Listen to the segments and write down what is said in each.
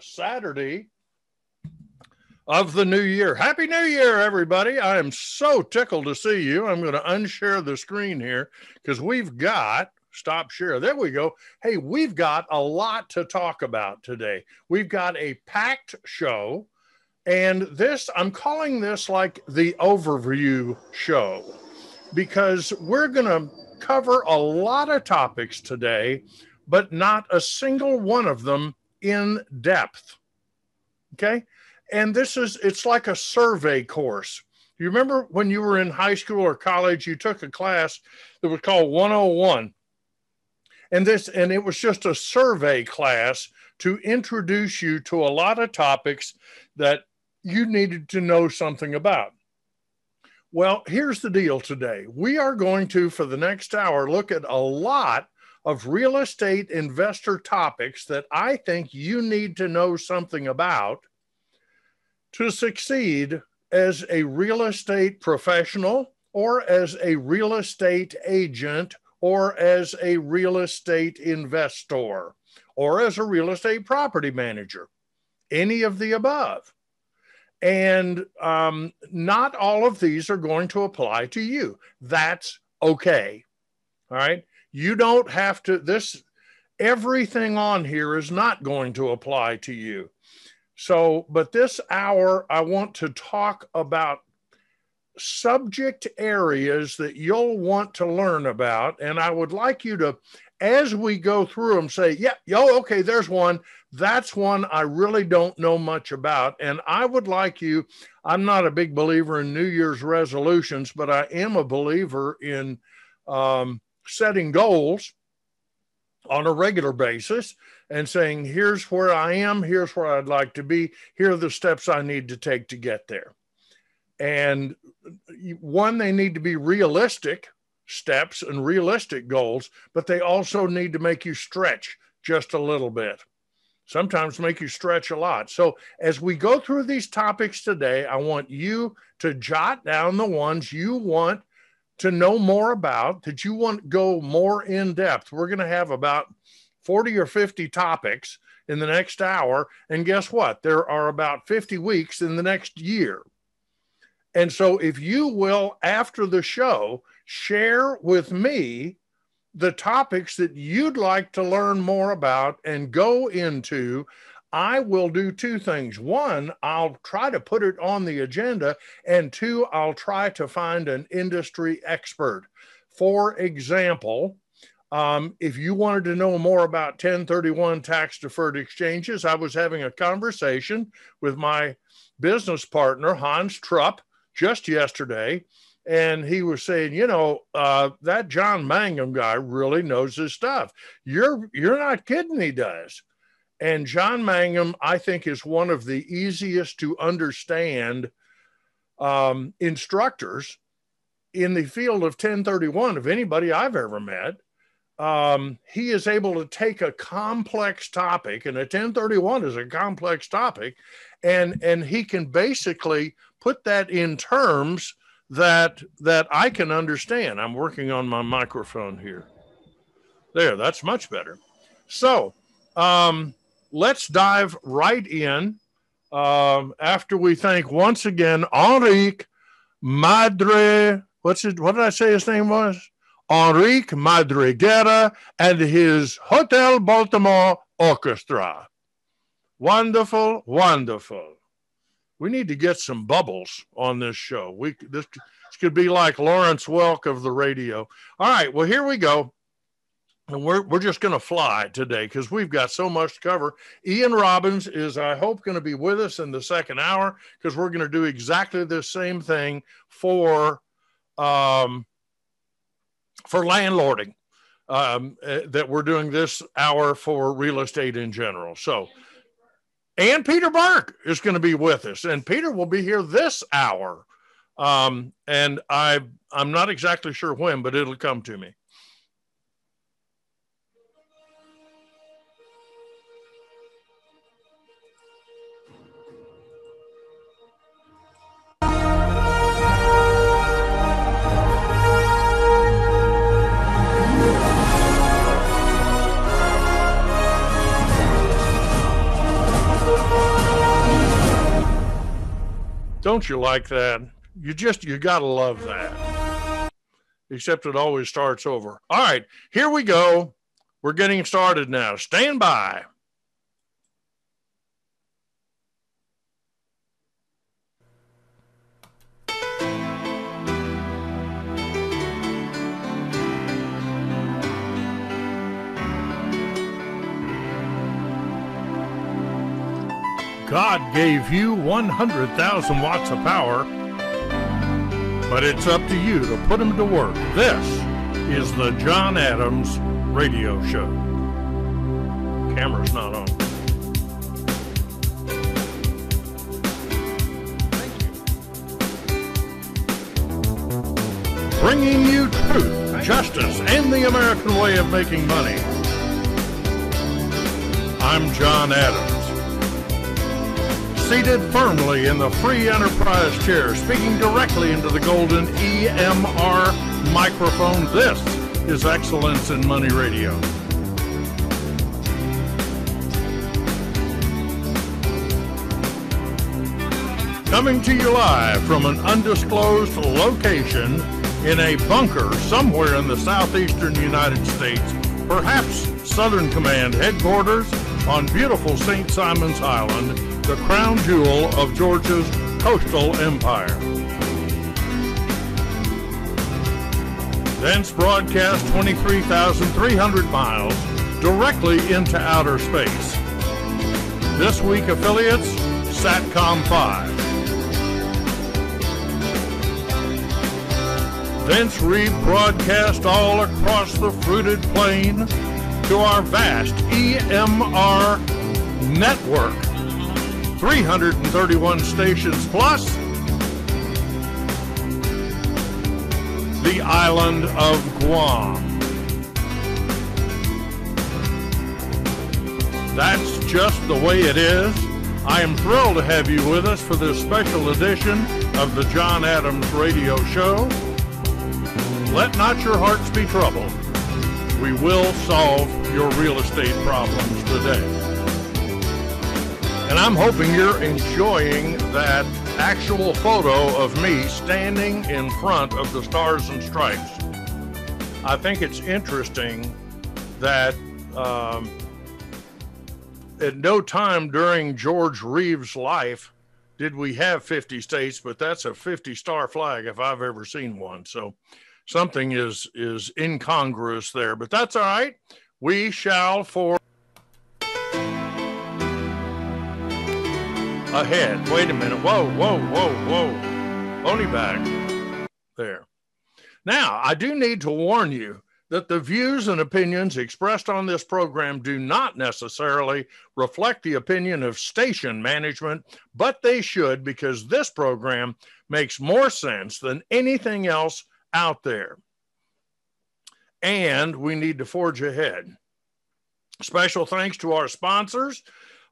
Saturday of the new year. Happy New Year, everybody. I am so tickled to see you. I'm going to unshare the screen here because we've got stop share. There we go. Hey, we've got a lot to talk about today. We've got a packed show. And this, I'm calling this like the overview show because we're going to cover a lot of topics today, but not a single one of them in depth. Okay. And this is, it's like a survey course. You remember when you were in high school or college, you took a class that was called 101. And this, and it was just a survey class to introduce you to a lot of topics that you needed to know something about. Well, here's the deal today. We are going to, for the next hour, look at a lot of real estate investor topics that I think you need to know something about to succeed as a real estate professional or as a real estate agent or as a real estate investor or as a real estate property manager, any of the above. And um, not all of these are going to apply to you. That's okay. All right. You don't have to, this, everything on here is not going to apply to you. So, but this hour, I want to talk about subject areas that you'll want to learn about. And I would like you to, as we go through them, say, yeah, yo, okay, there's one. That's one I really don't know much about. And I would like you, I'm not a big believer in New Year's resolutions, but I am a believer in um, setting goals on a regular basis and saying, here's where I am, here's where I'd like to be, here are the steps I need to take to get there. And one, they need to be realistic steps and realistic goals, but they also need to make you stretch just a little bit sometimes make you stretch a lot. So, as we go through these topics today, I want you to jot down the ones you want to know more about, that you want to go more in depth. We're going to have about 40 or 50 topics in the next hour. And guess what? There are about 50 weeks in the next year. And so, if you will, after the show, share with me the topics that you'd like to learn more about and go into, I will do two things. One, I'll try to put it on the agenda, and two, I'll try to find an industry expert. For example, um, if you wanted to know more about 1031 tax deferred exchanges, I was having a conversation with my business partner, Hans Trupp, just yesterday and he was saying, you know, uh, that John Mangum guy really knows his stuff. You're you're not kidding, he does. And John Mangum, I think, is one of the easiest to understand um, instructors in the field of 1031 of anybody I've ever met. Um, he is able to take a complex topic, and a 1031 is a complex topic, and and he can basically put that in terms that that I can understand. I'm working on my microphone here. There, that's much better. So um, let's dive right in. Um, after we thank once again Enrique Madre, what's it? What did I say his name was? Enrique Madriguera and his Hotel Baltimore Orchestra. Wonderful, wonderful we need to get some bubbles on this show. We this, this could be like Lawrence Welk of the radio. All right, well here we go. And we're, we're just going to fly today because we've got so much to cover. Ian Robbins is, I hope, going to be with us in the second hour because we're going to do exactly the same thing for um, for landlording um, uh, that we're doing this hour for real estate in general. So and Peter Burke is going to be with us, and Peter will be here this hour. Um, and I I'm not exactly sure when, but it'll come to me. Don't you like that? You just, you got to love that. Except it always starts over. All right, here we go. We're getting started now. Stand by. God gave you 100,000 watts of power, but it's up to you to put them to work. This is the John Adams Radio Show. Camera's not on. Bringing you truth, justice, and the American way of making money. I'm John Adams seated firmly in the free enterprise chair, speaking directly into the golden EMR microphone. This is Excellence in Money Radio. Coming to you live from an undisclosed location in a bunker somewhere in the southeastern United States, perhaps Southern Command headquarters on beautiful St. Simon's Island the crown jewel of Georgia's coastal empire. Thence broadcast 23,300 miles directly into outer space. This week affiliates SATCOM 5. Thence rebroadcast all across the fruited plain to our vast EMR network 331 stations plus the island of Guam. That's just the way it is. I am thrilled to have you with us for this special edition of the John Adams Radio Show. Let not your hearts be troubled. We will solve your real estate problems today. And I'm hoping you're enjoying that actual photo of me standing in front of the Stars and Stripes. I think it's interesting that um, at no time during George Reeves' life did we have 50 states, but that's a 50 star flag if I've ever seen one. So something is is incongruous there, but that's all right. We shall for ahead. Wait a minute. Whoa, whoa, whoa, whoa. Pony back. There. Now, I do need to warn you that the views and opinions expressed on this program do not necessarily reflect the opinion of station management, but they should because this program makes more sense than anything else out there. And we need to forge ahead. Special thanks to our sponsors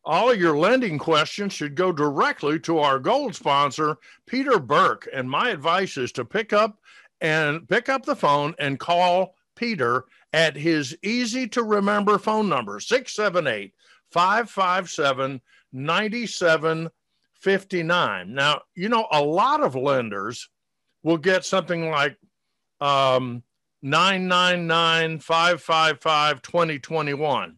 all of your lending questions should go directly to our gold sponsor, Peter Burke. And my advice is to pick up and pick up the phone and call Peter at his easy to remember phone number 678 557 9759. Now, you know, a lot of lenders will get something like um, 999 555 2021.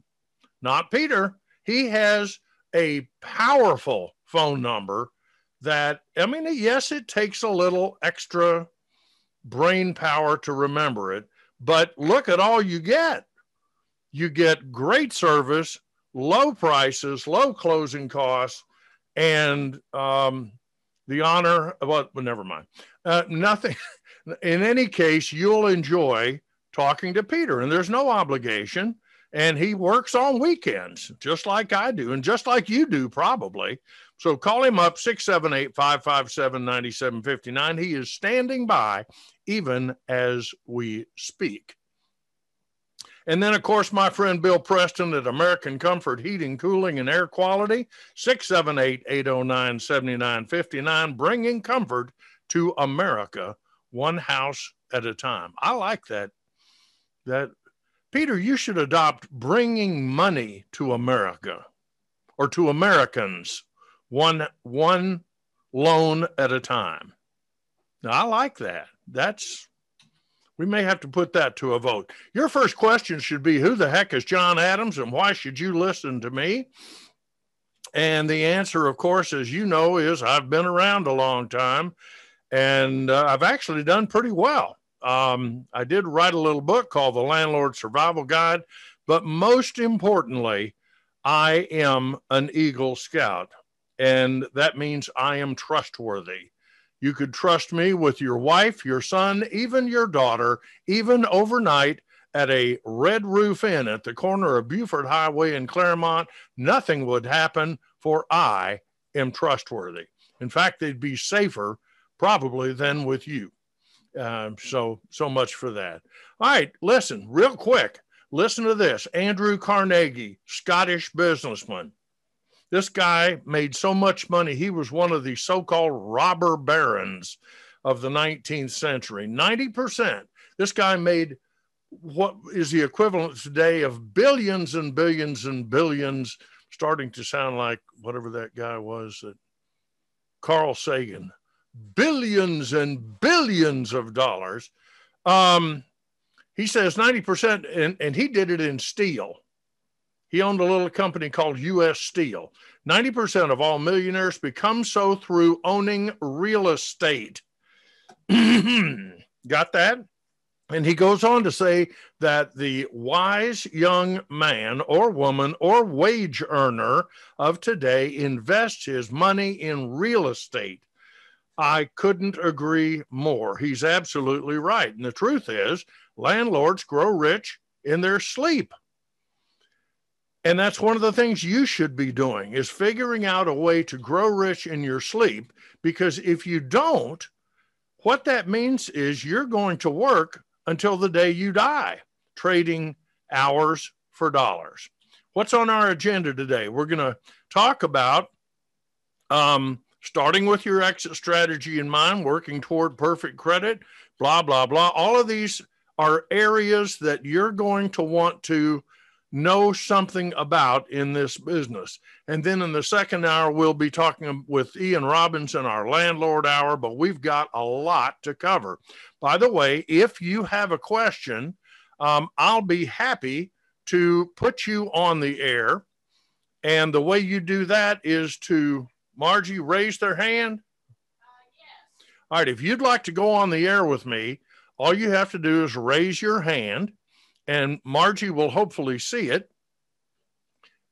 Not Peter he has a powerful phone number that, I mean, yes, it takes a little extra brain power to remember it, but look at all you get. You get great service, low prices, low closing costs, and um, the honor. Well, well never mind. Uh, nothing. In any case, you'll enjoy talking to Peter, and there's no obligation and he works on weekends just like I do and just like you do probably. So call him up 678 557 9759. He is standing by even as we speak. And then, of course, my friend Bill Preston at American Comfort Heating, Cooling, and Air Quality, 678 809 7959, bringing comfort to America one house at a time. I like that that Peter, you should adopt bringing money to America or to Americans one one loan at a time. Now, I like that. That's we may have to put that to a vote. Your first question should be Who the heck is John Adams and why should you listen to me? And the answer, of course, as you know, is I've been around a long time and uh, I've actually done pretty well. Um, I did write a little book called The Landlord Survival Guide, but most importantly, I am an Eagle Scout. And that means I am trustworthy. You could trust me with your wife, your son, even your daughter, even overnight at a Red Roof Inn at the corner of Buford Highway in Clairmont. Nothing would happen, for I am trustworthy. In fact, they'd be safer probably than with you. Uh, so, so much for that. All right, listen, real quick. Listen to this Andrew Carnegie, Scottish businessman. This guy made so much money, he was one of the so called robber barons of the 19th century. 90%. This guy made what is the equivalent today of billions and billions and billions, starting to sound like whatever that guy was that Carl Sagan. Billions and billions of dollars. Um, he says 90%, and, and he did it in steel. He owned a little company called US Steel. 90% of all millionaires become so through owning real estate. Got that? And he goes on to say that the wise young man or woman or wage earner of today invests his money in real estate. I couldn't agree more. He's absolutely right. And the truth is, landlords grow rich in their sleep. And that's one of the things you should be doing is figuring out a way to grow rich in your sleep because if you don't, what that means is you're going to work until the day you die, trading hours for dollars. What's on our agenda today? We're going to talk about um, starting with your exit strategy in mind, working toward perfect credit, blah, blah, blah. All of these are areas that you're going to want to know something about in this business. And then in the second hour, we'll be talking with Ian Robinson, our landlord hour, but we've got a lot to cover. By the way, if you have a question, um, I'll be happy to put you on the air. And the way you do that is to Margie raise their hand. Uh, yes. All right. If you'd like to go on the air with me, all you have to do is raise your hand and Margie will hopefully see it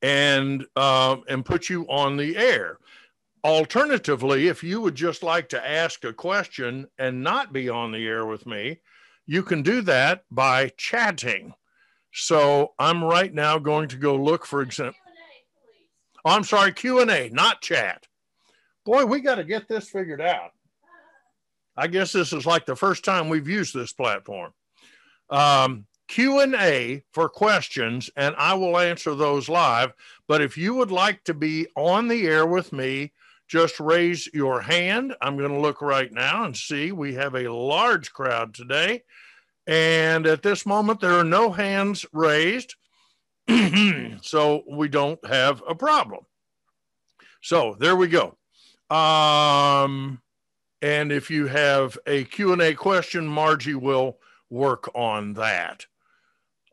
and uh, and put you on the air. Alternatively, if you would just like to ask a question and not be on the air with me, you can do that by chatting. So I'm right now going to go look for example. Oh, I'm sorry, Q and A, not chat. Boy, we got to get this figured out. I guess this is like the first time we've used this platform. Um, Q&A for questions and I will answer those live. But if you would like to be on the air with me, just raise your hand. I'm going to look right now and see we have a large crowd today. And at this moment, there are no hands raised. so we don't have a problem. So there we go. Um, and if you have a Q&A question, Margie will work on that.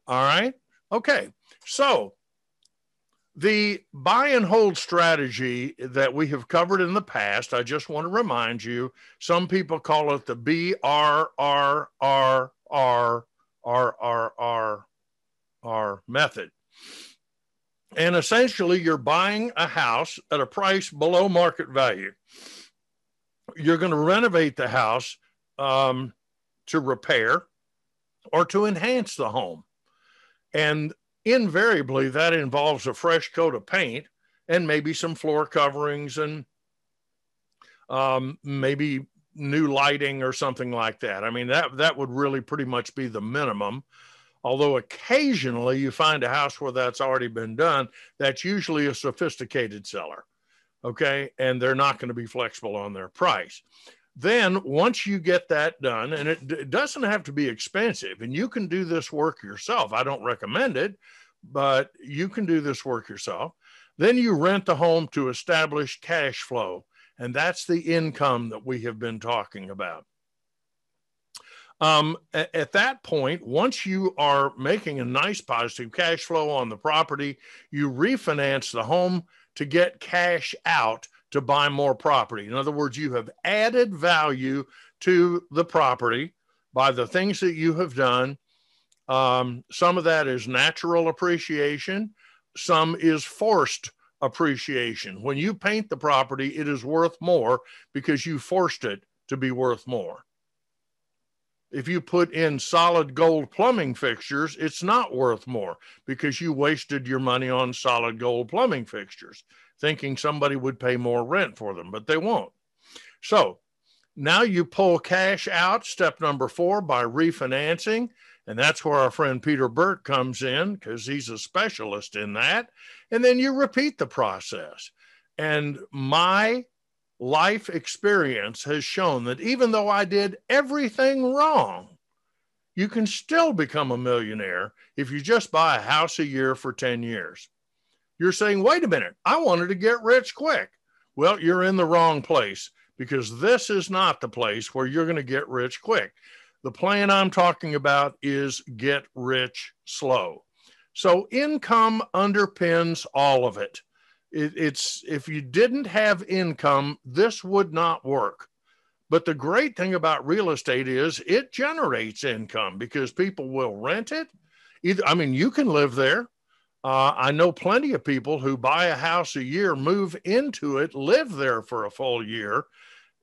All right. Okay. So the buy and hold strategy that we have covered in the past, I just want to remind you, some people call it the B R R R R R R R R method. And essentially, you're buying a house at a price below market value. You're going to renovate the house um, to repair or to enhance the home. And invariably, that involves a fresh coat of paint and maybe some floor coverings and um, maybe new lighting or something like that. I mean, that, that would really pretty much be the minimum. Although occasionally you find a house where that's already been done, that's usually a sophisticated seller. Okay. And they're not going to be flexible on their price. Then, once you get that done, and it, it doesn't have to be expensive, and you can do this work yourself. I don't recommend it, but you can do this work yourself. Then you rent the home to establish cash flow. And that's the income that we have been talking about. Um, at, at, that point, once you are making a nice positive cash flow on the property, you refinance the home to get cash out to buy more property. In other words, you have added value to the property by the things that you have done. Um, some of that is natural appreciation, some is forced appreciation. When you paint the property, it is worth more because you forced it to be worth more. If you put in solid gold plumbing fixtures, it's not worth more because you wasted your money on solid gold plumbing fixtures, thinking somebody would pay more rent for them, but they won't. So now you pull cash out, step number four, by refinancing. And that's where our friend Peter Burt comes in because he's a specialist in that. And then you repeat the process. And my life experience has shown that even though I did everything wrong, you can still become a millionaire if you just buy a house a year for 10 years. You're saying, wait a minute, I wanted to get rich quick. Well, you're in the wrong place because this is not the place where you're going to get rich quick. The plan I'm talking about is get rich slow. So income underpins all of it. It. It's if you didn't have income, this would not work. But the great thing about real estate is it generates income because people will rent it. Either I mean, you can live there. Uh, I know plenty of people who buy a house a year, move into it, live there for a full year,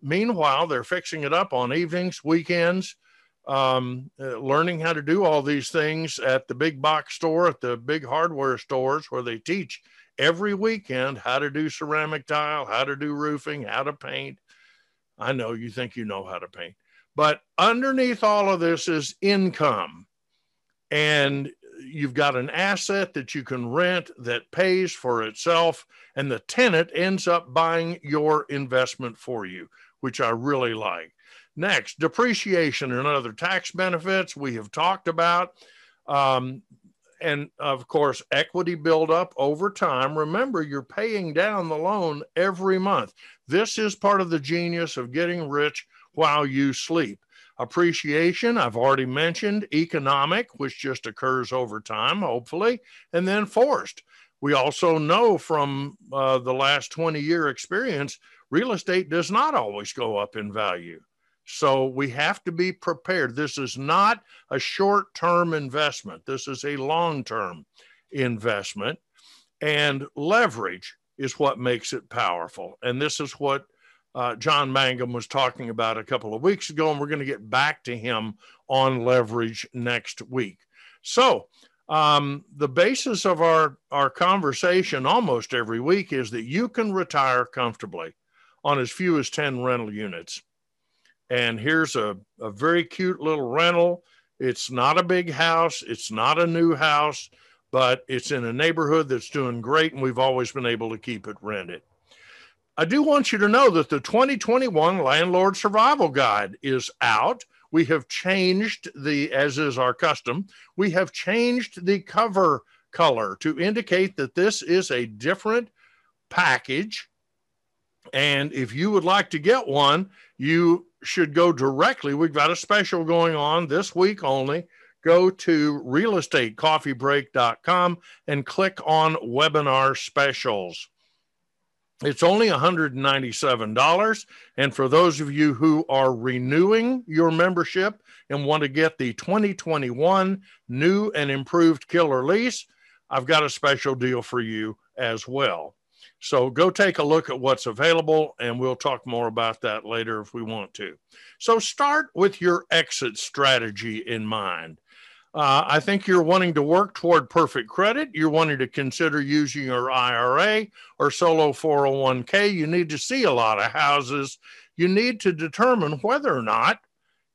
Meanwhile, they're fixing it up on evenings, weekends, um, uh, learning how to do all these things at the big box store, at the big hardware stores where they teach every weekend how to do ceramic tile, how to do roofing, how to paint. I know you think you know how to paint, but underneath all of this is income. And you've got an asset that you can rent that pays for itself, and the tenant ends up buying your investment for you which I really like. Next, depreciation and other tax benefits we have talked about. Um, and of course, equity buildup over time. Remember, you're paying down the loan every month. This is part of the genius of getting rich while you sleep. Appreciation, I've already mentioned, economic, which just occurs over time, hopefully, and then forced. We also know from uh, the last 20 year experience real estate does not always go up in value. So we have to be prepared. This is not a short term investment, this is a long term investment. And leverage is what makes it powerful. And this is what uh, John Mangum was talking about a couple of weeks ago. And we're going to get back to him on leverage next week. So, um, the basis of our, our conversation almost every week is that you can retire comfortably on as few as 10 rental units. And here's a, a very cute little rental. It's not a big house, it's not a new house, but it's in a neighborhood that's doing great, and we've always been able to keep it rented. I do want you to know that the 2021 Landlord Survival Guide is out. We have changed the, as is our custom, we have changed the cover color to indicate that this is a different package and if you would like to get one, you should go directly. We've got a special going on this week only. Go to realestatecoffeebreak.com and click on webinar specials. It's only $197. And for those of you who are renewing your membership and want to get the 2021 new and improved killer lease, I've got a special deal for you as well. So go take a look at what's available, and we'll talk more about that later if we want to. So start with your exit strategy in mind. Uh, I think you're wanting to work toward perfect credit. You're wanting to consider using your IRA or solo 401k. You need to see a lot of houses. You need to determine whether or not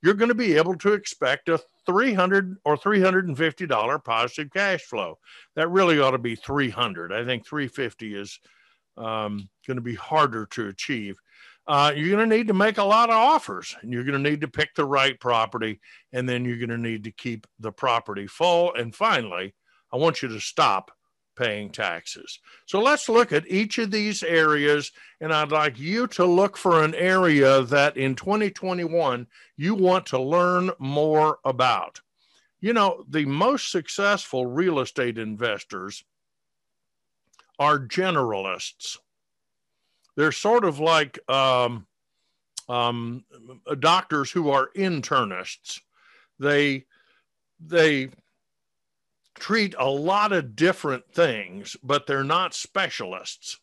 you're going to be able to expect a 300 or $350 positive cash flow. That really ought to be 300. I think 350 is um, going to be harder to achieve. Uh, you're going to need to make a lot of offers and you're going to need to pick the right property and then you're going to need to keep the property full. And finally, I want you to stop paying taxes. So let's look at each of these areas. And I'd like you to look for an area that in 2021 you want to learn more about. You know, the most successful real estate investors are generalists. They're sort of like um, um, doctors who are internists. They they treat a lot of different things, but they're not specialists.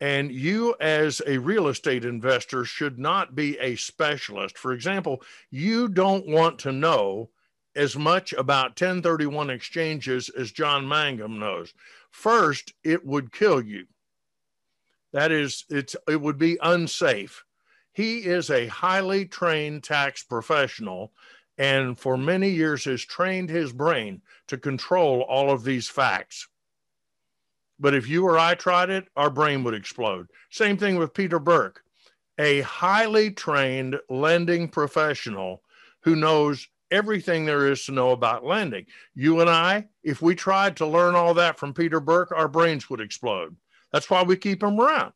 And you, as a real estate investor, should not be a specialist. For example, you don't want to know as much about 1031 exchanges as John Mangum knows. First, it would kill you. That is, it's it would be unsafe. He is a highly trained tax professional and for many years has trained his brain to control all of these facts. But if you or I tried it, our brain would explode. Same thing with Peter Burke, a highly trained lending professional who knows everything there is to know about lending. You and I, if we tried to learn all that from Peter Burke, our brains would explode. That's why we keep him around.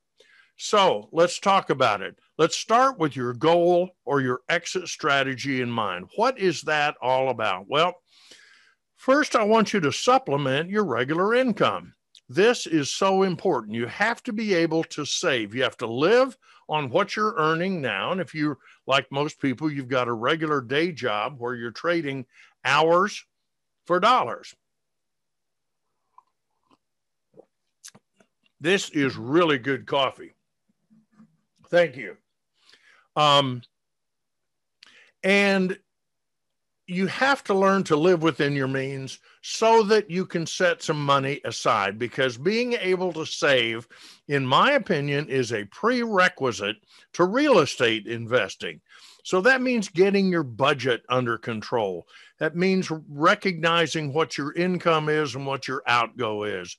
So let's talk about it. Let's start with your goal or your exit strategy in mind. What is that all about? Well, first, I want you to supplement your regular income. This is so important. You have to be able to save. You have to live on what you're earning now. And if you're like most people, you've got a regular day job where you're trading hours for dollars. This is really good coffee. Thank you. Um, and you have to learn to live within your means so that you can set some money aside because being able to save, in my opinion, is a prerequisite to real estate investing. So that means getting your budget under control. That means recognizing what your income is and what your outgo is.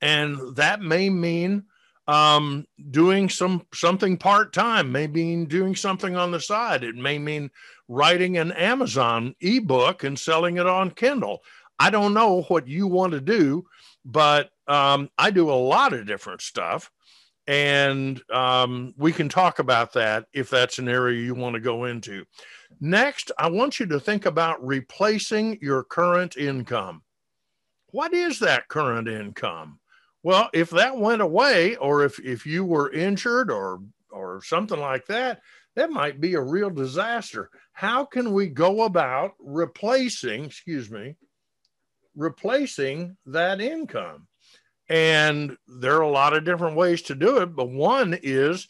And that may mean um, doing some something part time, may mean doing something on the side. It may mean writing an Amazon ebook and selling it on Kindle. I don't know what you want to do, but um, I do a lot of different stuff. And um, we can talk about that if that's an area you want to go into. Next, I want you to think about replacing your current income. What is that current income? Well, if that went away, or if if you were injured or or something like that, that might be a real disaster. How can we go about replacing, excuse me, replacing that income? And there are a lot of different ways to do it, but one is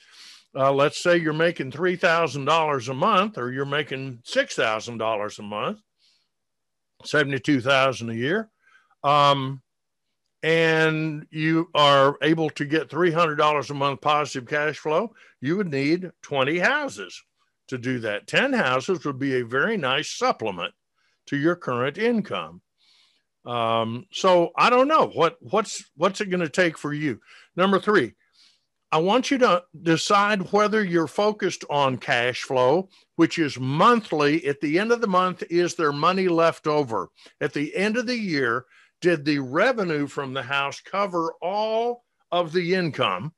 uh, let's say you're making $3,000 a month or you're making $6,000 a month, 72,000 a year. Um, and you are able to get $300 a month positive cash flow, you would need 20 houses to do that. 10 houses would be a very nice supplement to your current income. Um, so I don't know what what's what's it going to take for you. Number three, I want you to decide whether you're focused on cash flow, which is monthly. At the end of the month, is there money left over? At the end of the year, did the revenue from the house cover all of the income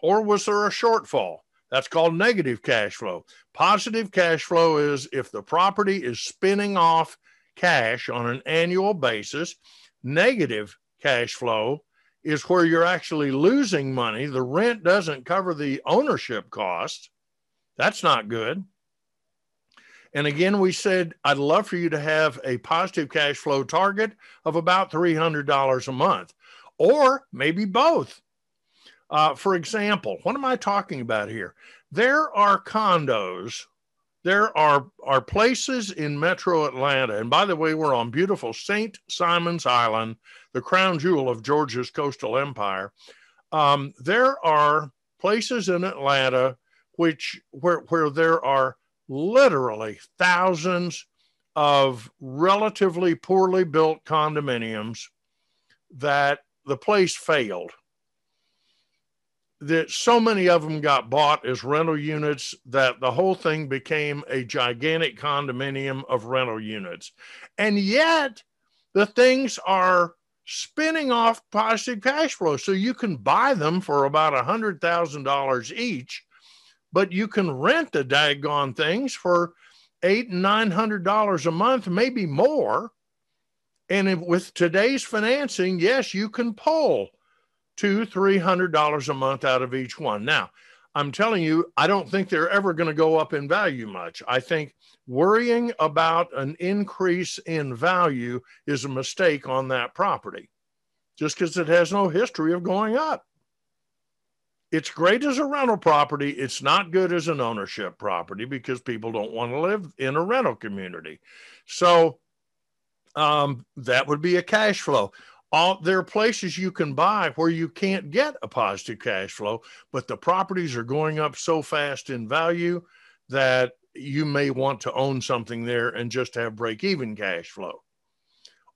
or was there a shortfall? That's called negative cash flow. Positive cash flow is if the property is spinning off cash on an annual basis. Negative cash flow is where you're actually losing money. The rent doesn't cover the ownership cost. That's not good. And again, we said, I'd love for you to have a positive cash flow target of about $300 a month, or maybe both. Uh, for example, what am I talking about here? There are condos, there are, are places in metro Atlanta. And by the way, we're on beautiful St. Simon's Island, the crown jewel of Georgia's coastal empire. Um, there are places in Atlanta which where, where there are literally thousands of relatively poorly built condominiums that the place failed. That so many of them got bought as rental units that the whole thing became a gigantic condominium of rental units. And yet the things are spinning off positive cash flow. So you can buy them for about a hundred thousand dollars each, but you can rent the daggone things for eight and nine hundred dollars a month, maybe more. And if, with today's financing, yes, you can pull two, three hundred dollars a month out of each one. Now, I'm telling you, I don't think they're ever going to go up in value much. I think worrying about an increase in value is a mistake on that property just because it has no history of going up. It's great as a rental property. It's not good as an ownership property because people don't want to live in a rental community. So um, that would be a cash flow. All, there are places you can buy where you can't get a positive cash flow, but the properties are going up so fast in value that you may want to own something there and just have break even cash flow.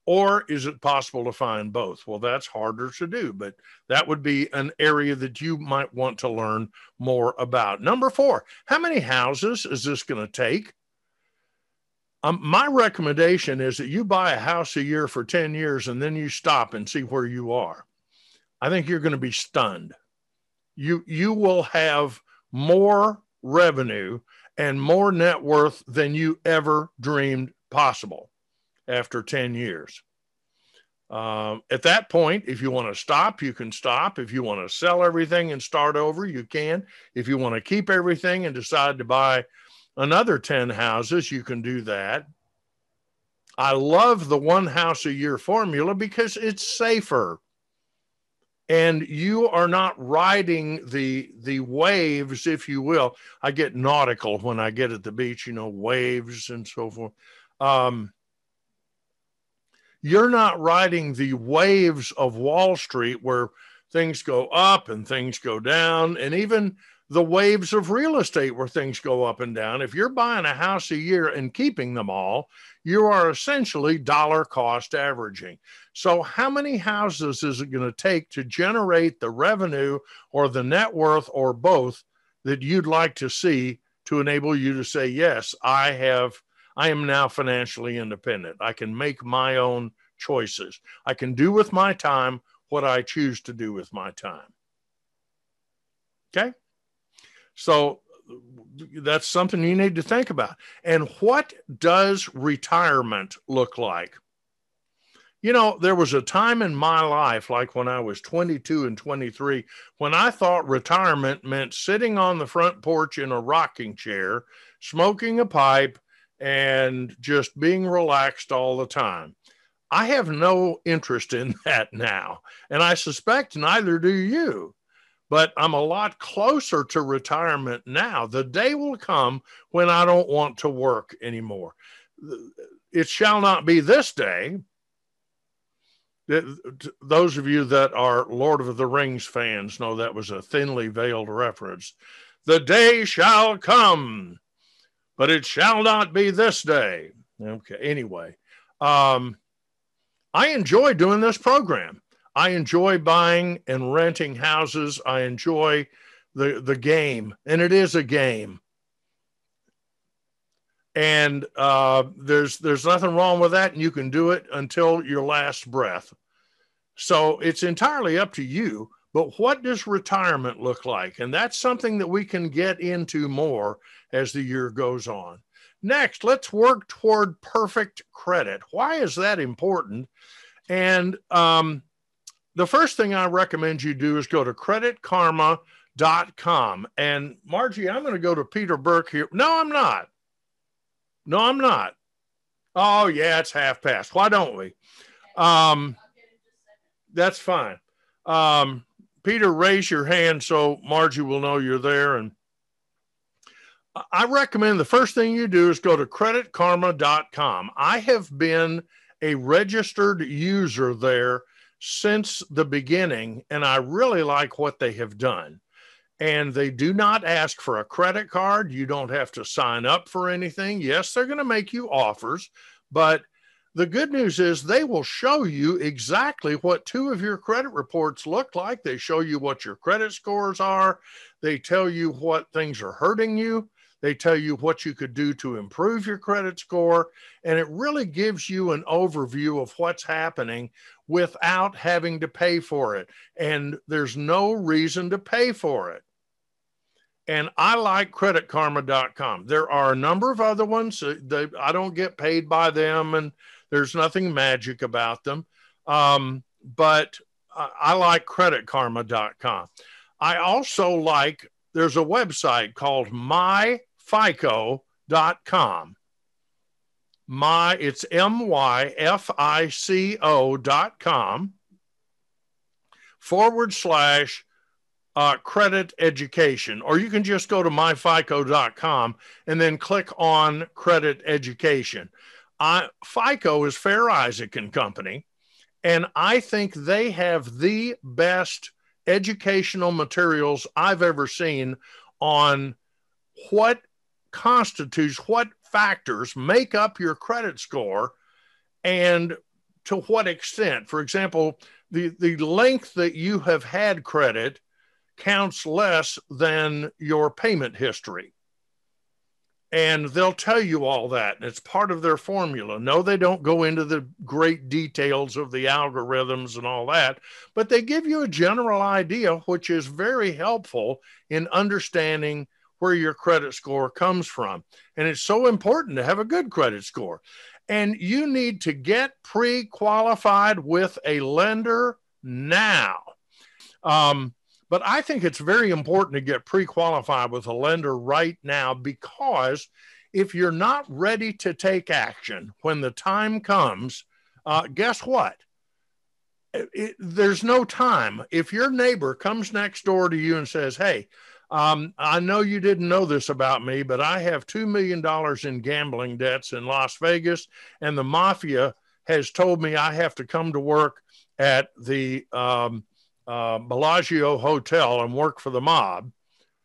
Or is it possible to find both? Well, that's harder to do, but that would be an area that you might want to learn more about. Number four, how many houses is this going to take? Um, my recommendation is that you buy a house a year for 10 years and then you stop and see where you are. I think you're going to be stunned. You, you will have more revenue and more net worth than you ever dreamed possible after 10 years. Um, at that point, if you want to stop, you can stop. If you want to sell everything and start over, you can. If you want to keep everything and decide to buy another 10 houses, you can do that. I love the one house a year formula because it's safer and you are not riding the the waves if you will i get nautical when i get at the beach you know waves and so forth um, you're not riding the waves of wall street where things go up and things go down and even the waves of real estate where things go up and down if you're buying a house a year and keeping them all you are essentially dollar cost averaging. So, how many houses is it going to take to generate the revenue or the net worth or both that you'd like to see to enable you to say, Yes, I have, I am now financially independent. I can make my own choices. I can do with my time what I choose to do with my time. Okay. So, that's something you need to think about. And what does retirement look like? You know, there was a time in my life, like when I was 22 and 23, when I thought retirement meant sitting on the front porch in a rocking chair, smoking a pipe, and just being relaxed all the time. I have no interest in that now. And I suspect neither do you but I'm a lot closer to retirement now. The day will come when I don't want to work anymore. It shall not be this day. Those of you that are Lord of the Rings fans know that was a thinly veiled reference. The day shall come, but it shall not be this day. Okay, anyway, um, I enjoy doing this program. I enjoy buying and renting houses. I enjoy the the game, and it is a game. And uh, there's there's nothing wrong with that, and you can do it until your last breath. So it's entirely up to you. But what does retirement look like? And that's something that we can get into more as the year goes on. Next, let's work toward perfect credit. Why is that important? And um, the first thing I recommend you do is go to creditkarma.com. And Margie, I'm going to go to Peter Burke here. No, I'm not. No, I'm not. Oh, yeah, it's half past. Why don't we? Um, that's fine. Um, Peter, raise your hand so Margie will know you're there. And I recommend the first thing you do is go to creditkarma.com. I have been a registered user there since the beginning, and I really like what they have done. And they do not ask for a credit card. You don't have to sign up for anything. Yes, they're going to make you offers, but the good news is they will show you exactly what two of your credit reports look like. They show you what your credit scores are. They tell you what things are hurting you. They tell you what you could do to improve your credit score. And it really gives you an overview of what's happening without having to pay for it. And there's no reason to pay for it. And I like creditkarma.com. There are a number of other ones. They, I don't get paid by them, and there's nothing magic about them. Um, but I like creditkarma.com. I also like, there's a website called myfico.com. My, it's M Y F I C O dot com forward slash uh, credit education, or you can just go to myfico.com and then click on credit education. I, FICO is Fair Isaac and Company, and I think they have the best educational materials I've ever seen on what constitutes, what factors make up your credit score, and to what extent. For example, the, the length that you have had credit counts less than your payment history. And they'll tell you all that. And it's part of their formula. No, they don't go into the great details of the algorithms and all that, but they give you a general idea, which is very helpful in understanding where your credit score comes from. And it's so important to have a good credit score. And you need to get pre qualified with a lender now. Um, but I think it's very important to get pre qualified with a lender right now because if you're not ready to take action when the time comes, uh, guess what? It, it, there's no time. If your neighbor comes next door to you and says, Hey, um, I know you didn't know this about me, but I have $2 million in gambling debts in Las Vegas, and the mafia has told me I have to come to work at the um, uh, Bellagio Hotel and work for the mob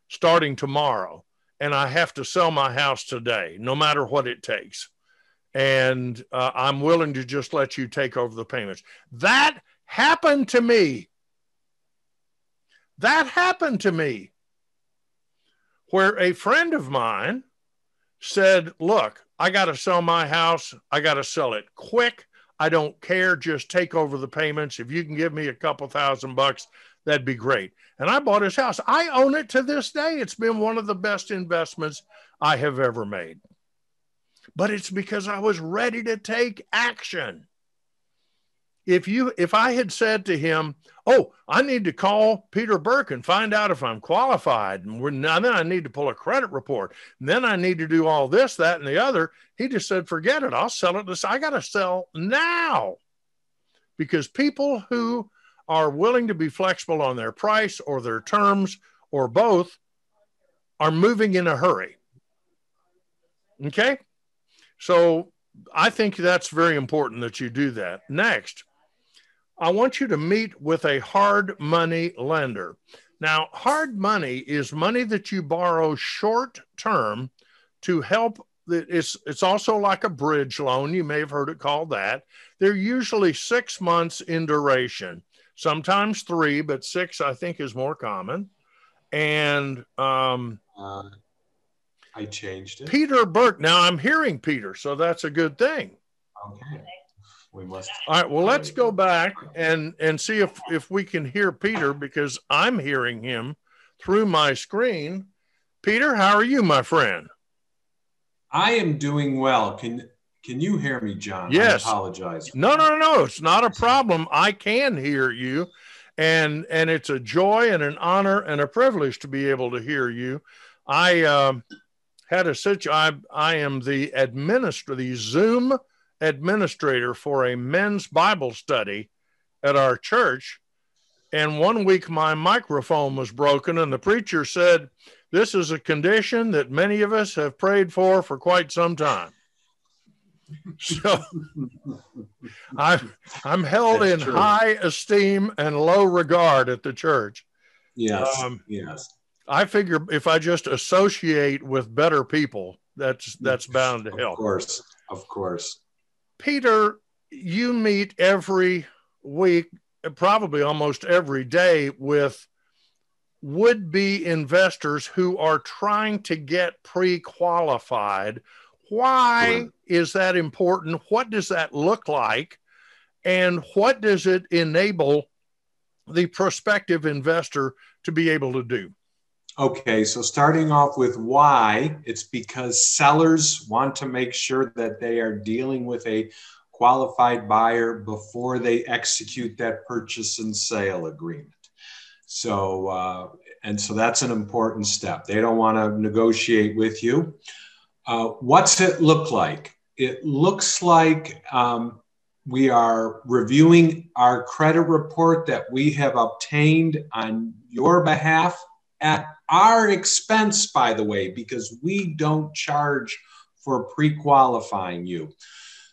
starting tomorrow. And I have to sell my house today, no matter what it takes. And uh, I'm willing to just let you take over the payments. That happened to me. That happened to me. Where a friend of mine said, Look, I got to sell my house. I got to sell it quick. I don't care. Just take over the payments. If you can give me a couple thousand bucks, that'd be great. And I bought his house. I own it to this day. It's been one of the best investments I have ever made. But it's because I was ready to take action if you if I had said to him, "Oh, I need to call Peter Burke and find out if I'm qualified, and we're, now then I need to pull a credit report, and then I need to do all this, that, and the other," he just said, "Forget it. I'll sell it. This I got to sell now," because people who are willing to be flexible on their price or their terms or both are moving in a hurry. Okay, so I think that's very important that you do that. Next, I want you to meet with a hard money lender. Now, hard money is money that you borrow short term to help. It's, it's also like a bridge loan. You may have heard it called that. They're usually six months in duration, sometimes three, but six, I think, is more common. And um, uh, I changed it. Peter Burke. Now I'm hearing Peter, so that's a good thing. Okay we must. All right. Well, let's go back and and see if if we can hear Peter because I'm hearing him through my screen. Peter, how are you, my friend? I am doing well. Can can you hear me, John? Yes. I apologize. No, no, no, no. It's not a problem. I can hear you, and and it's a joy and an honor and a privilege to be able to hear you. I um, had a such. I I am the administrator, the Zoom administrator for a men's Bible study at our church. And one week my microphone was broken, and the preacher said, This is a condition that many of us have prayed for for quite some time. So I'm, I'm held That's in true. high esteem and low regard at the church. Yes. Um, yes. I figure if I just associate with better people, that's that's bound to help. Of course, of course. Peter, you meet every week, probably almost every day, with would be investors who are trying to get pre qualified. Why sure. is that important? What does that look like? And what does it enable the prospective investor to be able to do? Okay, so starting off with why, it's because sellers want to make sure that they are dealing with a qualified buyer before they execute that purchase and sale agreement. So, uh, and so that's an important step. They don't want to negotiate with you. Uh, what's it look like? It looks like um, we are reviewing our credit report that we have obtained on your behalf at our expense, by the way, because we don't charge for pre qualifying you.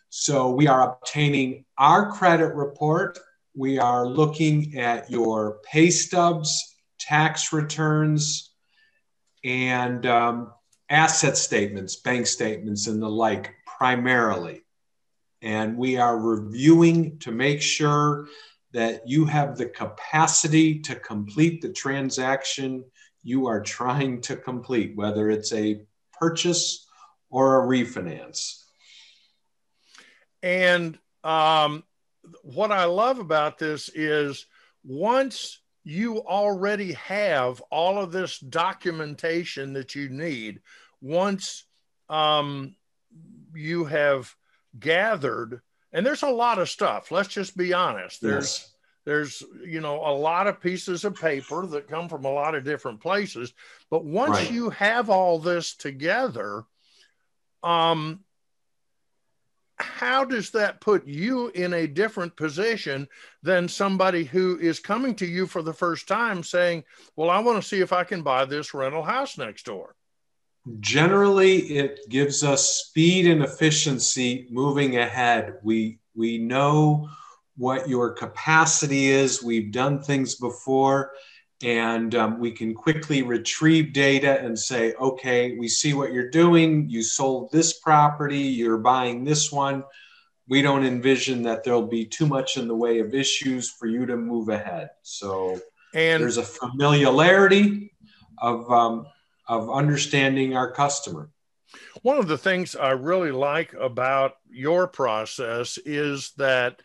So we are obtaining our credit report. We are looking at your pay stubs, tax returns, and um, asset statements, bank statements, and the like primarily. And we are reviewing to make sure that you have the capacity to complete the transaction you are trying to complete, whether it's a purchase or a refinance. And um, what I love about this is once you already have all of this documentation that you need, once um, you have gathered, and there's a lot of stuff. Let's just be honest. There's yes there's you know a lot of pieces of paper that come from a lot of different places but once right. you have all this together um how does that put you in a different position than somebody who is coming to you for the first time saying well i want to see if i can buy this rental house next door generally it gives us speed and efficiency moving ahead we we know what your capacity is. We've done things before, and um, we can quickly retrieve data and say, okay, we see what you're doing. You sold this property, you're buying this one. We don't envision that there'll be too much in the way of issues for you to move ahead. So and there's a familiarity of, um, of understanding our customer. One of the things I really like about your process is that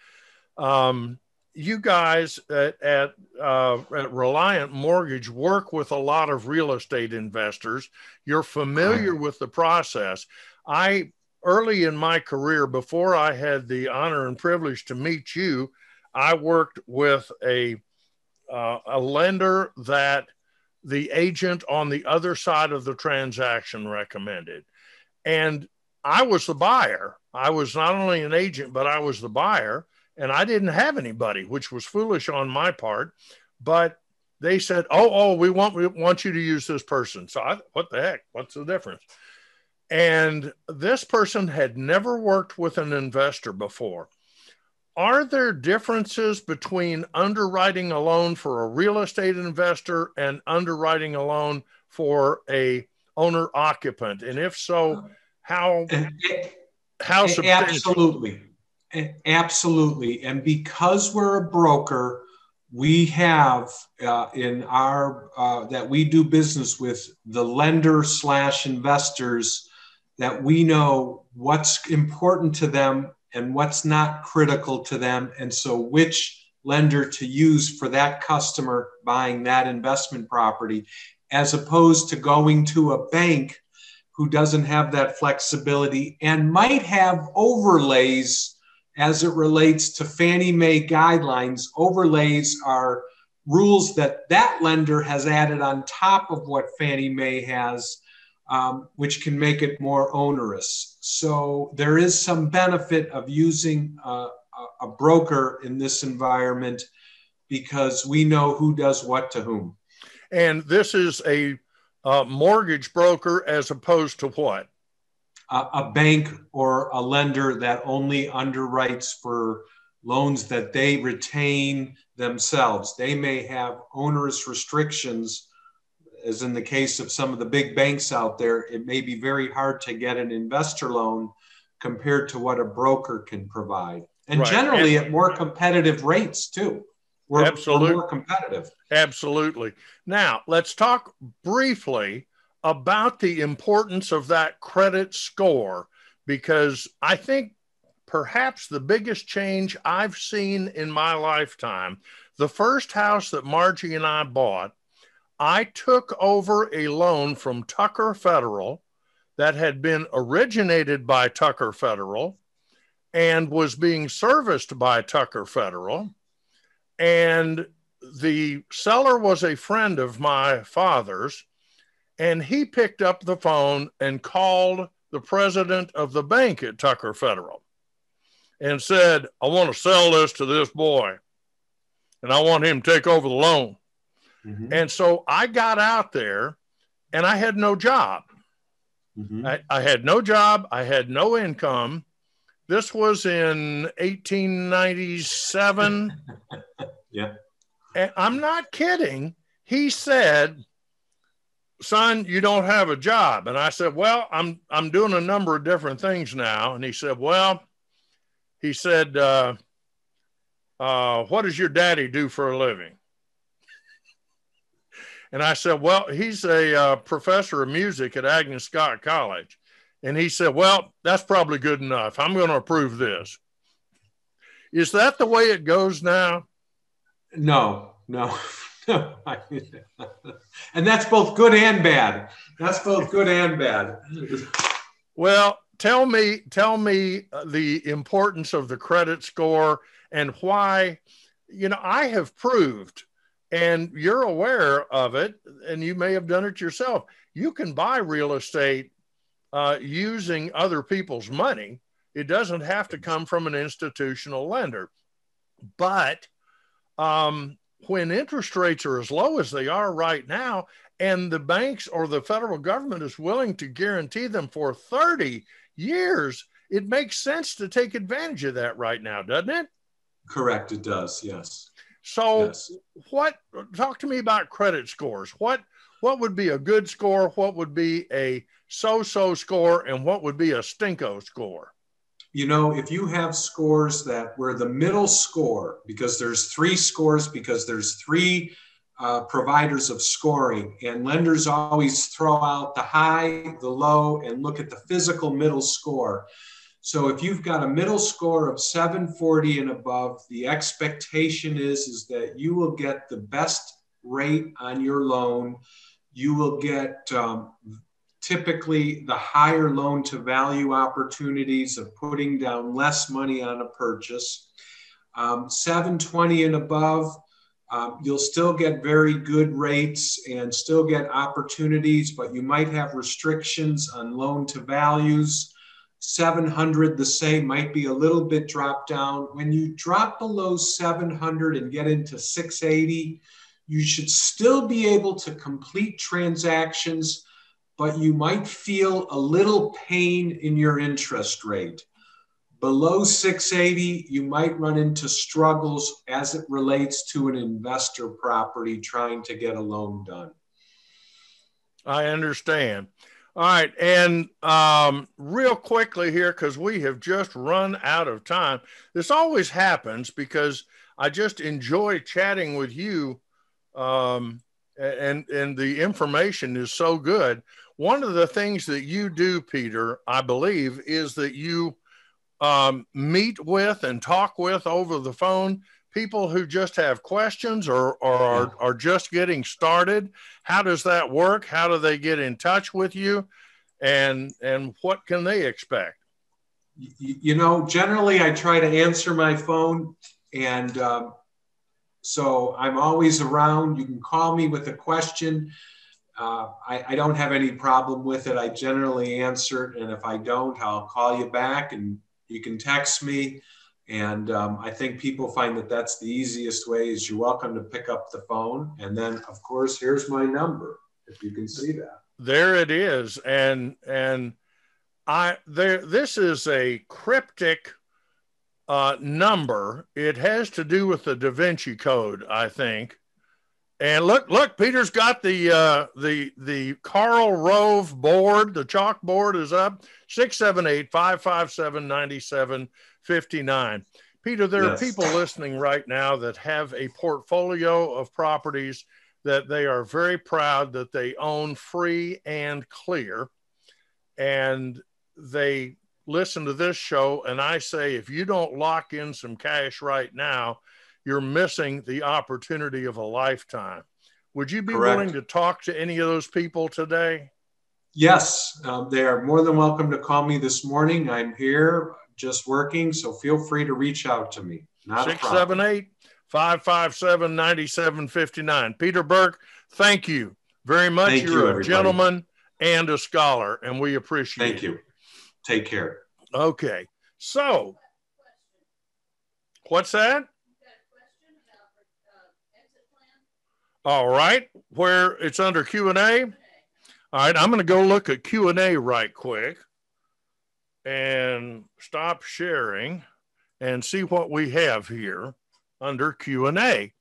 um, you guys at, at, uh, at, Reliant Mortgage work with a lot of real estate investors. You're familiar with the process. I, early in my career, before I had the honor and privilege to meet you, I worked with a, uh, a lender that the agent on the other side of the transaction recommended. And I was the buyer. I was not only an agent, but I was the buyer and I didn't have anybody, which was foolish on my part. But they said, "Oh, oh, we want we want you to use this person." So I, what the heck? What's the difference? And this person had never worked with an investor before. Are there differences between underwriting a loan for a real estate investor and underwriting a loan for a owner occupant? And if so, how how substantial? Absolutely. Absolutely. And because we're a broker, we have uh, in our uh, that we do business with the lender slash investors that we know what's important to them and what's not critical to them and so which lender to use for that customer buying that investment property as opposed to going to a bank who doesn't have that flexibility and might have overlays as it relates to Fannie Mae guidelines. Overlays are rules that that lender has added on top of what Fannie Mae has, um, which can make it more onerous. So there is some benefit of using a, a broker in this environment because we know who does what to whom. And this is a mortgage broker as opposed to what? A, bank or a lender that only underwrites for loans that they retain themselves. They may have onerous restrictions, as in the case of some of the big banks out there. It may be very hard to get an investor loan compared to what a broker can provide, and right. generally and, at more competitive rates too. we're, Absolutely. We're more competitive. Absolutely. Now, let's talk briefly about the importance of that credit score because I think perhaps the biggest change I've seen in my lifetime. The first house that Margie and I bought, I took over a loan from Tucker Federal that had been originated by Tucker Federal and was being serviced by Tucker Federal. And the seller was a friend of my father's, and he picked up the phone and called the president of the bank at Tucker Federal and said, I want to sell this to this boy and I want him to take over the loan. Mm-hmm. And so I got out there and I had no job. Mm-hmm. I, I, had no job, I had no income. This was in 1897. yeah. And I'm not kidding. He said, son, you don't have a job. And I said, well, I'm, I'm doing a number of different things now. And he said, well, he said, uh, uh, what does your daddy do for a living? And I said, well, he's a uh, professor of music at Agnes Scott College. And he said, well, that's probably good enough. I'm going to approve this. Is that the way it goes now? No, no. and that's both good and bad. That's both good and bad. Well, tell me, tell me uh, the importance of the credit score and why. You know, I have proved, and you're aware of it, and you may have done it yourself. You can buy real estate uh, using other people's money. It doesn't have to come from an institutional lender, but um, when interest rates are as low as they are right now, and the banks or the federal government is willing to guarantee them for 30 years, it makes sense to take advantage of that right now, doesn't it? Correct, it does, yes. So yes. what talk to me about credit scores. What what would be a good score? What would be a so-so score and what would be a stinko score? You know, if you have scores that where the middle score, because there's three scores, because there's three uh, providers of scoring, and lenders always throw out the high, the low, and look at the physical middle score. So if you've got a middle score of 740 and above, the expectation is, is that you will get the best rate on your loan. You will get um, typically the higher loan to value opportunities of putting down less money on a purchase. Um, 720 and above, um, you'll still get very good rates and still get opportunities, but you might have restrictions on loan to values. 700, the same, might be a little bit drop down. When you drop below 700 and get into 680, you should still be able to complete transactions but you might feel a little pain in your interest rate. Below 680, you might run into struggles as it relates to an investor property trying to get a loan done. I understand. All right. And um, real quickly here, because we have just run out of time, this always happens because I just enjoy chatting with you. Um, and, and the information is so good one of the things that you do, Peter, I believe, is that you um, meet with and talk with over the phone people who just have questions or, or are, are just getting started. How does that work? How do they get in touch with you? And, and what can they expect? You know, generally I try to answer my phone and um, so I'm always around. You can call me with a question. Uh, I, I, don't have any problem with it. I generally answer it, and if I don't, I'll call you back, and you can text me. And um, I think people find that that's the easiest way. Is you're welcome to pick up the phone, and then of course here's my number if you can see that. There it is, and and I there. This is a cryptic uh, number. It has to do with the Da Vinci Code, I think and look, look, Peter's got the uh, the the Karl Rove board. The chalkboard is up 678 557 9759. Peter, there yes. are people listening right now that have a portfolio of properties that they are very proud that they own free and clear. And they listen to this show, and I say, if you don't lock in some cash right now, you're missing the opportunity of a lifetime. Would you be Correct. willing to talk to any of those people today? Yes, um, they are more than welcome to call me this morning. I'm here just working, so feel free to reach out to me. Not 678 557 9759. Peter Burke, thank you very much. Thank You're you, a gentleman and a scholar, and we appreciate Thank you. Take care. Okay. So, what's that? All right, where it's under Q and A. All right, I'm going to go look at Q and A right quick, and stop sharing, and see what we have here under Q and A.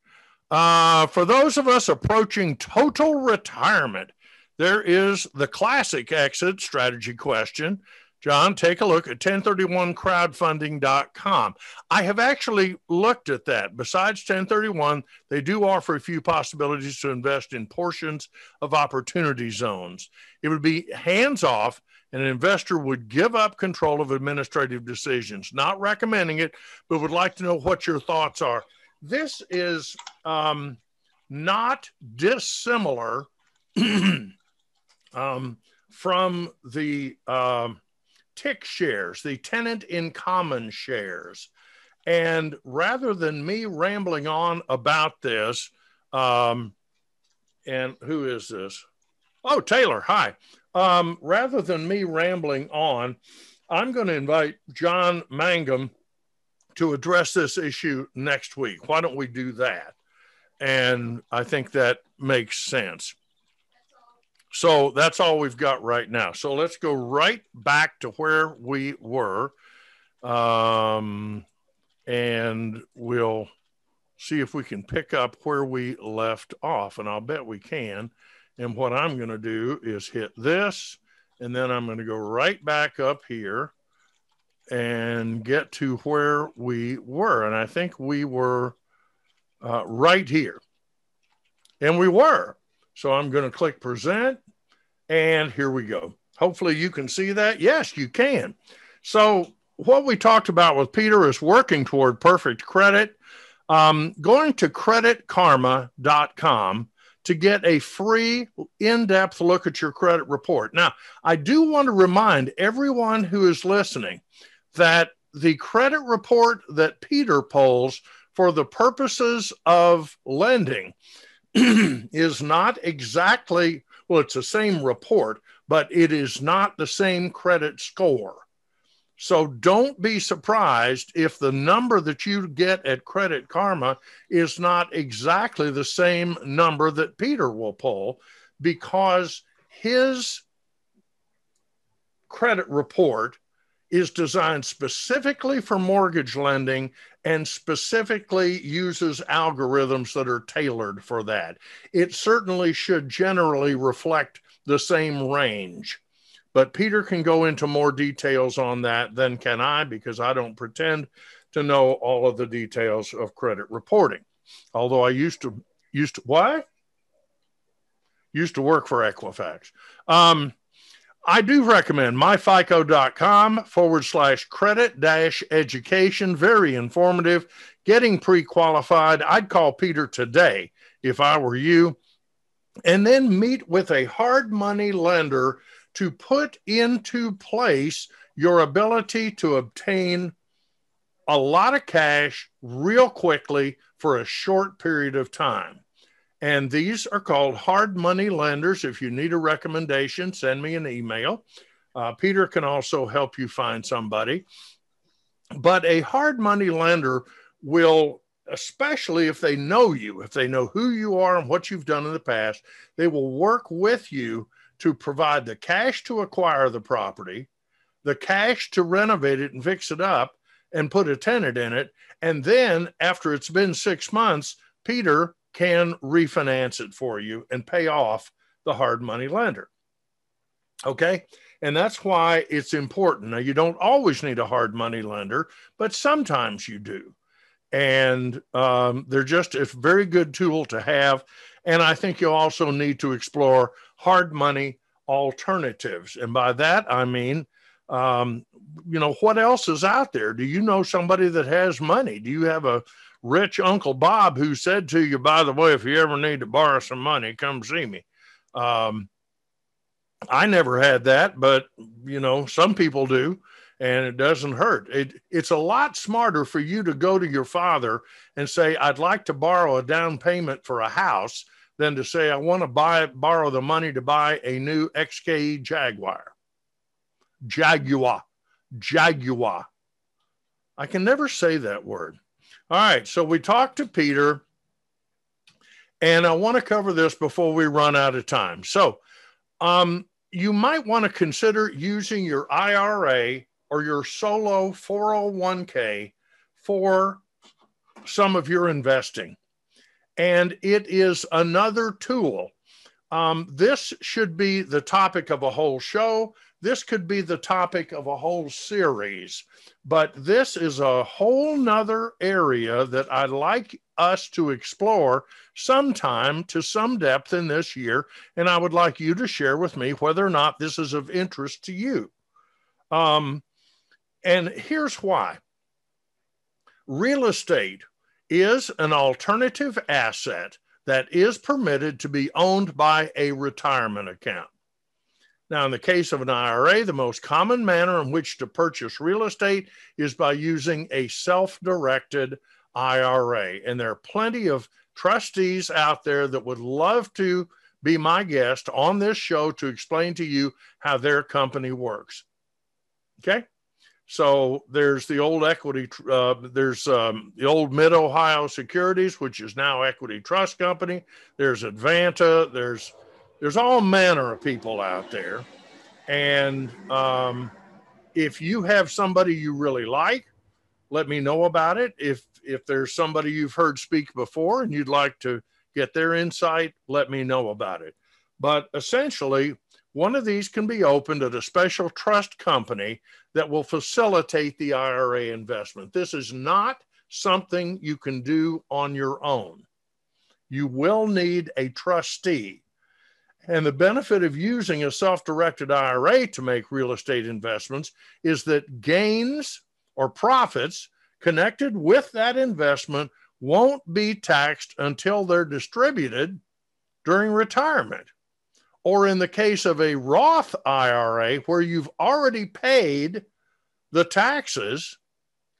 Uh, for those of us approaching total retirement, there is the classic exit strategy question John, take a look at 1031crowdfunding.com. I have actually looked at that. Besides 1031, they do offer a few possibilities to invest in portions of opportunity zones. It would be hands off, and an investor would give up control of administrative decisions. Not recommending it, but would like to know what your thoughts are. This is um, not dissimilar um, from the. Um, TIC shares, the tenant in common shares. And rather than me rambling on about this, um, and who is this? Oh, Taylor, hi. Um, rather than me rambling on, I'm going to invite John Mangum to address this issue next week. Why don't we do that? And I think that makes sense. So that's all we've got right now. So let's go right back to where we were. Um, and we'll see if we can pick up where we left off. And I'll bet we can. And what I'm going to do is hit this, and then I'm going to go right back up here and get to where we were. And I think we were uh, right here. And we were. So I'm going to click present and here we go. Hopefully you can see that. Yes, you can. So what we talked about with Peter is working toward perfect credit. Um, going to creditkarma.com to get a free in-depth look at your credit report. Now, I do want to remind everyone who is listening that the credit report that Peter pulls for the purposes of lending is not exactly, well, it's the same report, but it is not the same credit score. So don't be surprised if the number that you get at Credit Karma is not exactly the same number that Peter will pull because his credit report is designed specifically for mortgage lending and specifically uses algorithms that are tailored for that. It certainly should generally reflect the same range. But Peter can go into more details on that than can I because I don't pretend to know all of the details of credit reporting. Although I used to used to why? Used to work for Equifax. Um, I do recommend myfico.com forward slash credit dash education. Very informative. Getting pre qualified. I'd call Peter today if I were you. And then meet with a hard money lender to put into place your ability to obtain a lot of cash real quickly for a short period of time. And these are called hard money lenders. If you need a recommendation, send me an email. Uh, Peter can also help you find somebody. But a hard money lender will, especially if they know you, if they know who you are and what you've done in the past, they will work with you to provide the cash to acquire the property, the cash to renovate it and fix it up and put a tenant in it. And then after it's been six months, Peter can refinance it for you and pay off the hard money lender. Okay. And that's why it's important. Now, you don't always need a hard money lender, but sometimes you do. And um, they're just a very good tool to have. And I think you also need to explore hard money alternatives. And by that, I mean, um, you know, what else is out there? Do you know somebody that has money? Do you have a rich Uncle Bob who said to you, by the way, if you ever need to borrow some money, come see me? Um, I never had that, but you know, some people do, and it doesn't hurt. It, it's a lot smarter for you to go to your father and say, I'd like to borrow a down payment for a house than to say, I want to buy, borrow the money to buy a new XKE Jaguar. Jaguar. Jaguar. I can never say that word. All right. So we talked to Peter, and I want to cover this before we run out of time. So, um, you might want to consider using your IRA or your solo 401k for some of your investing. And it is another tool. Um, this should be the topic of a whole show. This could be the topic of a whole series, but this is a whole nother area that I'd like us to explore sometime to some depth in this year. And I would like you to share with me whether or not this is of interest to you. Um, and here's why real estate is an alternative asset that is permitted to be owned by a retirement account. Now, in the case of an IRA, the most common manner in which to purchase real estate is by using a self directed IRA. And there are plenty of trustees out there that would love to be my guest on this show to explain to you how their company works. Okay. So there's the old equity, uh, there's um, the old Mid Ohio Securities, which is now Equity Trust Company. There's Advanta. There's there's all manner of people out there. And um, if you have somebody you really like, let me know about it. If if there's somebody you've heard speak before and you'd like to get their insight, let me know about it. But essentially, one of these can be opened at a special trust company that will facilitate the IRA investment. This is not something you can do on your own. You will need a trustee and the benefit of using a self directed IRA to make real estate investments is that gains or profits connected with that investment won't be taxed until they're distributed during retirement. Or in the case of a Roth IRA, where you've already paid the taxes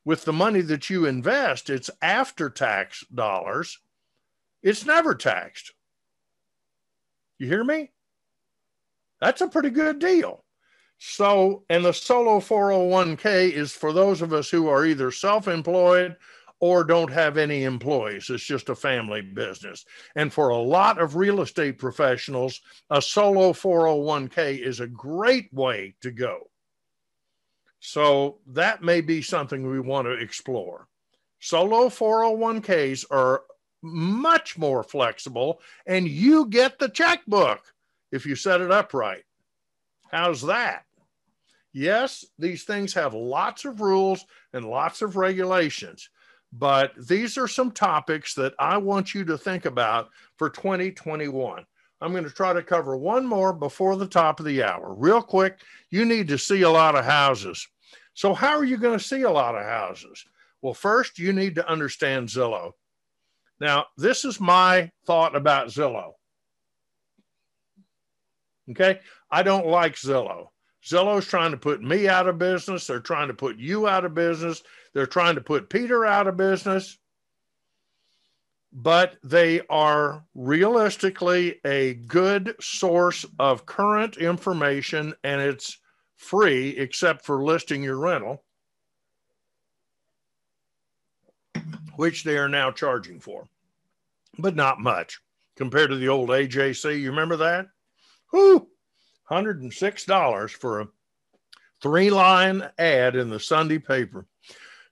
with the money that you invest, it's after tax dollars, it's never taxed. You hear me? That's a pretty good deal. So, and the solo 401k is for those of us who are either self employed or don't have any employees. It's just a family business. And for a lot of real estate professionals, a solo 401k is a great way to go. So, that may be something we want to explore. Solo 401ks are much more flexible, and you get the checkbook if you set it up right. How's that? Yes, these things have lots of rules and lots of regulations, but these are some topics that I want you to think about for 2021. I'm going to try to cover one more before the top of the hour. Real quick, you need to see a lot of houses. So, how are you going to see a lot of houses? Well, first, you need to understand Zillow. Now, this is my thought about Zillow. Okay. I don't like Zillow. Zillow's trying to put me out of business. They're trying to put you out of business. They're trying to put Peter out of business. But they are realistically a good source of current information and it's free except for listing your rental, which they are now charging for, but not much compared to the old AJC. You remember that? Whew, $106 for a three line ad in the Sunday paper.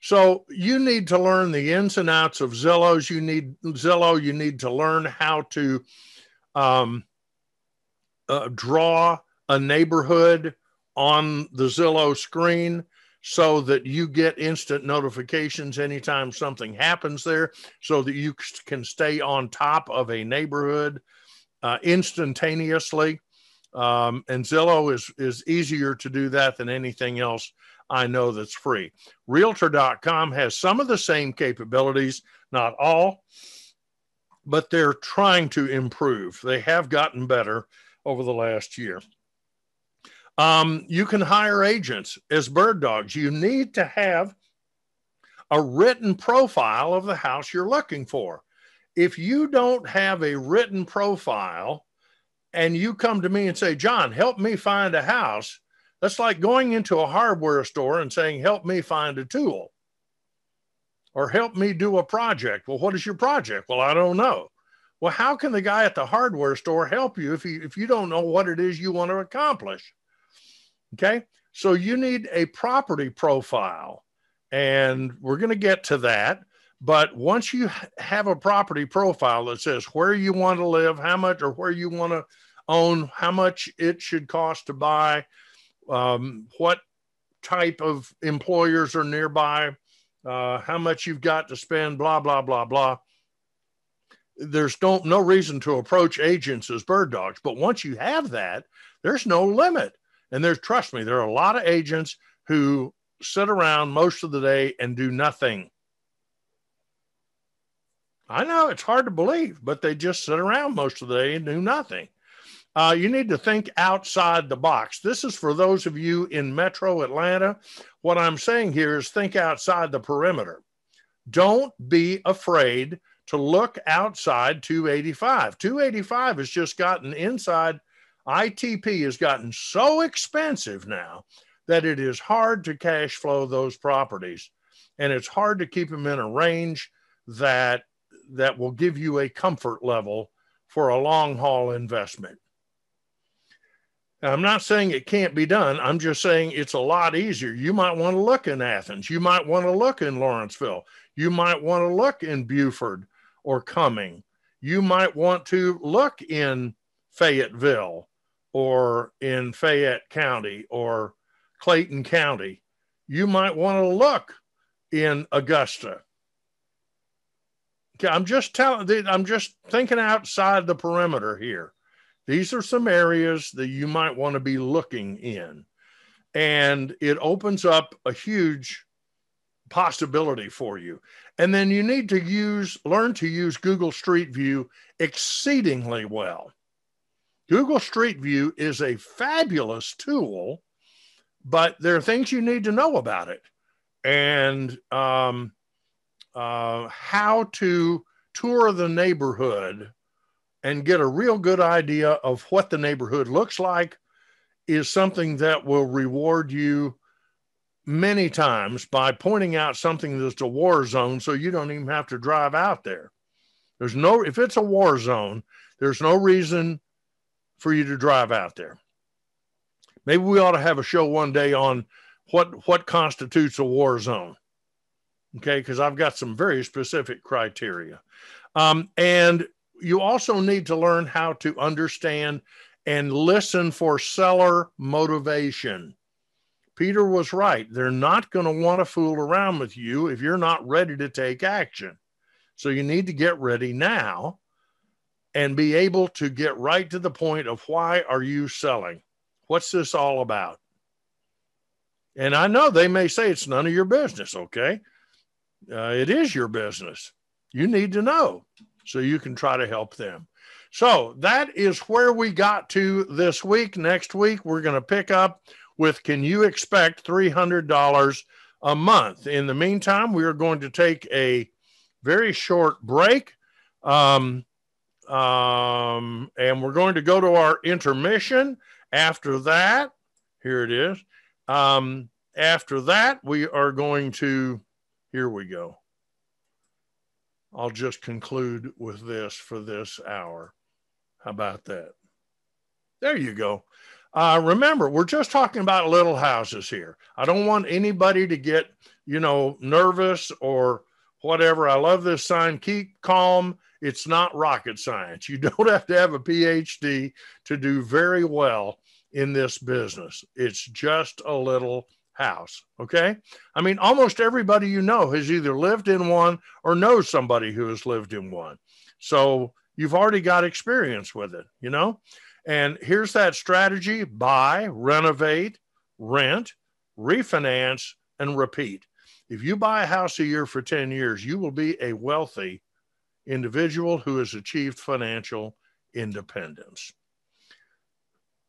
So you need to learn the ins and outs of Zillow's. You need Zillow. You need to learn how to um, uh, draw a neighborhood on the Zillow screen so that you get instant notifications anytime something happens there so that you can stay on top of a neighborhood uh, instantaneously. Um, and Zillow is, is easier to do that than anything else I know that's free. Realtor.com has some of the same capabilities, not all, but they're trying to improve. They have gotten better over the last year. Um, you can hire agents as bird dogs. You need to have a written profile of the house you're looking for. If you don't have a written profile and you come to me and say, John, help me find a house, that's like going into a hardware store and saying, help me find a tool or help me do a project. Well, what is your project? Well, I don't know. Well, how can the guy at the hardware store help you if you, if you don't know what it is you want to accomplish? Okay. So you need a property profile. And we're going to get to that. But once you have a property profile that says where you want to live, how much, or where you want to own, how much it should cost to buy, um, what type of employers are nearby, uh, how much you've got to spend, blah, blah, blah, blah. There's no, no reason to approach agents as bird dogs. But once you have that, there's no limit. And there's, trust me, there are a lot of agents who sit around most of the day and do nothing. I know it's hard to believe, but they just sit around most of the day and do nothing. Uh, you need to think outside the box. This is for those of you in metro Atlanta. What I'm saying here is think outside the perimeter. Don't be afraid to look outside 285. 285 has just gotten inside ITP has gotten so expensive now that it is hard to cash flow those properties and it's hard to keep them in a range that that will give you a comfort level for a long haul investment. I'm not saying it can't be done. I'm just saying it's a lot easier. You might want to look in Athens. You might want to look in Lawrenceville. You might want to look in Buford or Cumming. You might want to look in Fayetteville or in Fayette County or Clayton County, you might want to look in Augusta. Okay, I'm just telling, I'm just thinking outside the perimeter here. These are some areas that you might want to be looking in. And it opens up a huge possibility for you. And then you need to use, learn to use Google Street View exceedingly well. Google Street View is a fabulous tool, but there are things you need to know about it and um, uh, how to tour the neighborhood and get a real good idea of what the neighborhood looks like is something that will reward you many times by pointing out something that's a war zone so you don't even have to drive out there. There's no, if it's a war zone, there's no reason for you to drive out there. Maybe we ought to have a show one day on what what constitutes a war zone. Okay, because I've got some very specific criteria. Um, and you also need to learn how to understand and listen for seller motivation. Peter was right. They're not going to want to fool around with you if you're not ready to take action. So you need to get ready now and be able to get right to the point of why are you selling? What's this all about? And I know they may say it's none of your business, okay? Uh, it is your business. You need to know so you can try to help them. So that is where we got to this week. Next week, we're going to pick up with Can you expect $300 a month? In the meantime, we are going to take a very short break. Um, um, and we're going to go to our intermission. After that, here it is. Um, after that, we are going to, here we go. I'll just conclude with this for this hour. How about that? There you go. Uh, remember, we're just talking about little houses here. I don't want anybody to get, you know, nervous or whatever. I love this sign. Keep calm it's not rocket science. You don't have to have a PhD to do very well in this business. It's just a little house. Okay. I mean, almost everybody you know has either lived in one or knows somebody who has lived in one. So you've already got experience with it, you know? And here's that strategy buy, renovate, rent, refinance, and repeat. If you buy a house a year for 10 years, you will be a wealthy individual who has achieved financial independence.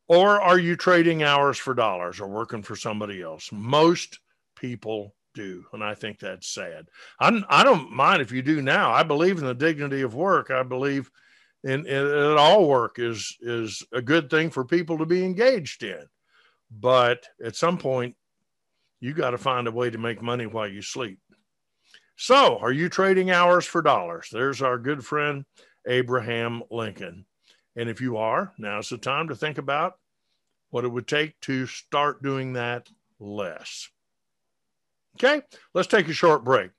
Or are you trading hours for dollars or working for somebody else? Most people do. And I think that's sad. I'm, I do not mind if you do now. I believe in the dignity of work. I believe in, in, in all work is, is a good thing for people to be engaged in. But at some point, you got to find a way to make money while you sleep. So, are you trading hours for dollars? There's our good friend Abraham Lincoln. And if you are, now's the time to think about what it would take to start doing that less. Okay, let's take a short break.